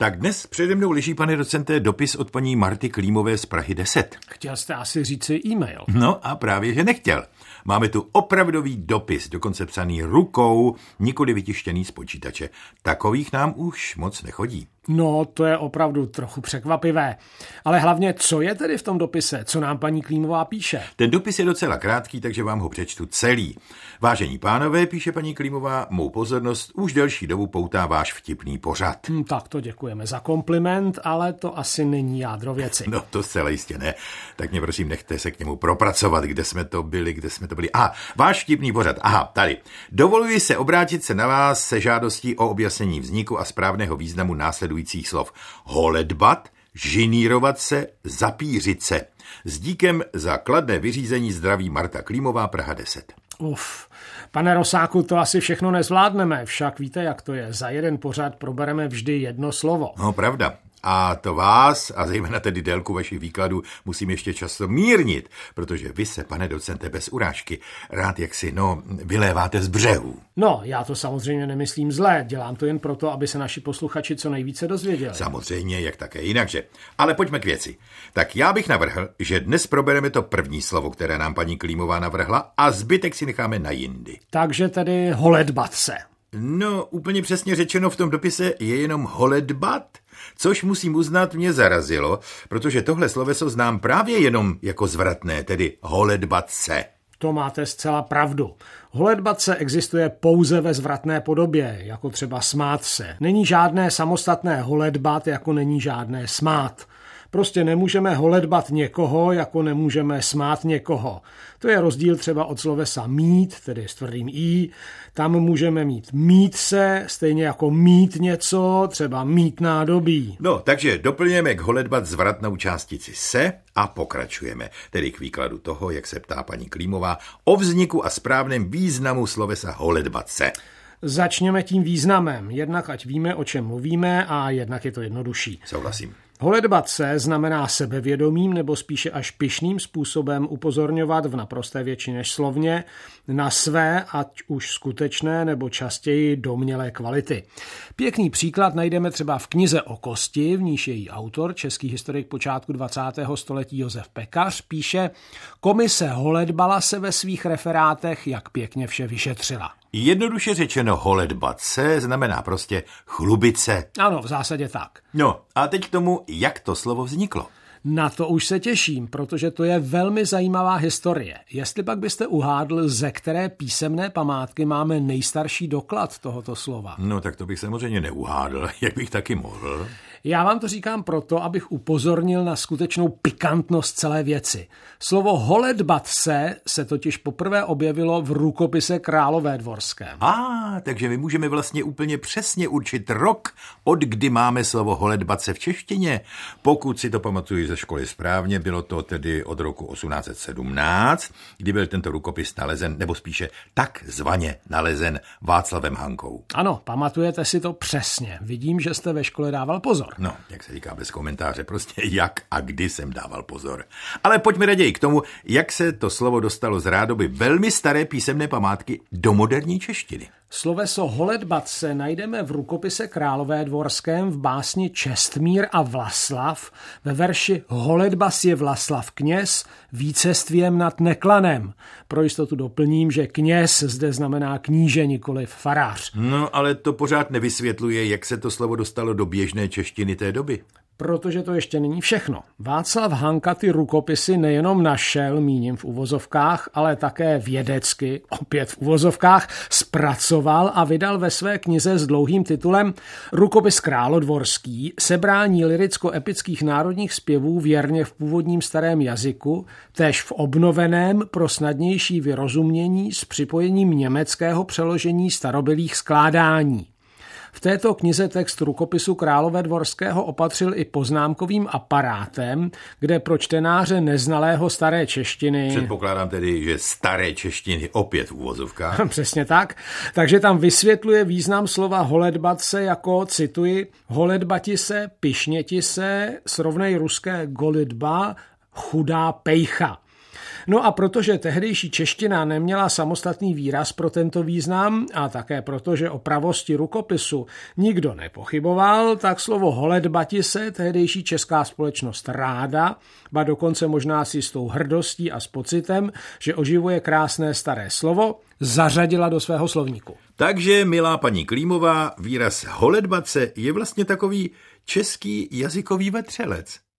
Tak dnes přede mnou leží, pane docente, dopis od paní Marty Klímové z Prahy 10. Chtěl jste asi říci e-mail. No a právě, že nechtěl. Máme tu opravdový dopis, dokonce psaný rukou, nikoli vytištěný z počítače. Takových nám už moc nechodí. No, to je opravdu trochu překvapivé. Ale hlavně, co je tedy v tom dopise? Co nám paní Klímová píše? Ten dopis je docela krátký, takže vám ho přečtu celý. Vážení pánové, píše paní Klímová, mou pozornost už delší dobu poutá váš vtipný pořad. Hm, tak to děkujeme za kompliment, ale to asi není jádro věci. No to zcela jistě ne. Tak mě prosím nechte se k němu propracovat, kde jsme to byli, kde jsme to byli. A váš vtipný pořad. Aha, tady. Dovoluji se obrátit se na vás se žádostí o objasnění vzniku a správného významu následujících slov. Holedbat, žinírovat se, zapířit se. S díkem za kladné vyřízení zdraví Marta Klímová, Praha 10. Uf, pane Rosáku, to asi všechno nezvládneme, však víte, jak to je. Za jeden pořad probereme vždy jedno slovo. No, pravda. A to vás, a zejména tedy délku vašich výkladů, musím ještě často mírnit, protože vy se, pane docente, bez urážky, rád jaksi, no, vyléváte z břehu. No, já to samozřejmě nemyslím zlé, dělám to jen proto, aby se naši posluchači co nejvíce dozvěděli. Samozřejmě, jak také jinakže. Ale pojďme k věci. Tak já bych navrhl, že dnes probereme to první slovo, které nám paní Klímová navrhla, a zbytek si necháme na jindy. Takže tedy holedbat se. No, úplně přesně řečeno v tom dopise je jenom holedbat, což musím uznat mě zarazilo, protože tohle sloveso znám právě jenom jako zvratné, tedy holedbat se. To máte zcela pravdu. Holedbat se existuje pouze ve zvratné podobě, jako třeba smát se. Není žádné samostatné holedbat, jako není žádné smát. Prostě nemůžeme holedbat někoho, jako nemůžeme smát někoho. To je rozdíl třeba od slovesa mít, tedy s tvrdým i. Tam můžeme mít mít se, stejně jako mít něco, třeba mít nádobí. No, takže doplňujeme k holedbat zvratnou částici se a pokračujeme, tedy k výkladu toho, jak se ptá paní Klímová, o vzniku a správném významu slovesa holedbat se. Začněme tím významem, jednak ať víme, o čem mluvíme a jednak je to jednodušší. Souhlasím. Holedbat se znamená sebevědomým nebo spíše až pyšným způsobem upozorňovat v naprosté většině než slovně na své, ať už skutečné nebo častěji domnělé kvality. Pěkný příklad najdeme třeba v knize o kosti, v níž její autor, český historik počátku 20. století Josef Pekař, píše Komise holedbala se ve svých referátech, jak pěkně vše vyšetřila. Jednoduše řečeno, holedbat se znamená prostě chlubit se. Ano, v zásadě tak. No a teď k tomu, jak to slovo vzniklo. Na to už se těším, protože to je velmi zajímavá historie. Jestli pak byste uhádl, ze které písemné památky máme nejstarší doklad tohoto slova. No tak to bych samozřejmě neuhádl, jak bych taky mohl. Já vám to říkám proto, abych upozornil na skutečnou pikantnost celé věci. Slovo holedbat se se totiž poprvé objevilo v rukopise Králové dvorském. A, takže my můžeme vlastně úplně přesně určit rok, od kdy máme slovo holedbat se v češtině. Pokud si to pamatuju ze školy správně, bylo to tedy od roku 1817, kdy byl tento rukopis nalezen, nebo spíše tak zvaně nalezen Václavem Hankou. Ano, pamatujete si to přesně. Vidím, že jste ve škole dával pozor. No, jak se říká bez komentáře, prostě jak a kdy jsem dával pozor. Ale pojďme raději k tomu, jak se to slovo dostalo z rádoby velmi staré písemné památky do moderní češtiny. Sloveso holedbat se najdeme v rukopise Králové dvorském v básni Čestmír a Vlaslav ve verši Holedbas je Vlaslav kněz vícestvím nad Neklanem. Pro jistotu doplním, že kněz zde znamená kníže, nikoli farář. No, ale to pořád nevysvětluje, jak se to slovo dostalo do běžné češtiny té doby. Protože to ještě není všechno. Václav Hanka ty rukopisy nejenom našel, míním v uvozovkách, ale také vědecky, opět v uvozovkách, zpracoval a vydal ve své knize s dlouhým titulem Rukopis králodvorský, sebrání liricko-epických národních zpěvů věrně v původním starém jazyku, též v obnoveném pro snadnější vyrozumění s připojením německého přeložení starobylých skládání. V této knize text rukopisu Králové dvorského opatřil i poznámkovým aparátem, kde pro čtenáře neznalého staré češtiny... Předpokládám tedy, že staré češtiny opět v uvozovkách. Přesně tak. Takže tam vysvětluje význam slova holedbat se jako, cituji, holedbati se, pišněti se, srovnej ruské golidba, chudá pejcha. No a protože tehdejší čeština neměla samostatný výraz pro tento význam a také protože o pravosti rukopisu nikdo nepochyboval, tak slovo holedbati se tehdejší česká společnost ráda, ba dokonce možná si s tou hrdostí a s pocitem, že oživuje krásné staré slovo, zařadila do svého slovníku. Takže, milá paní Klímová, výraz holedbace je vlastně takový český jazykový vetřelec.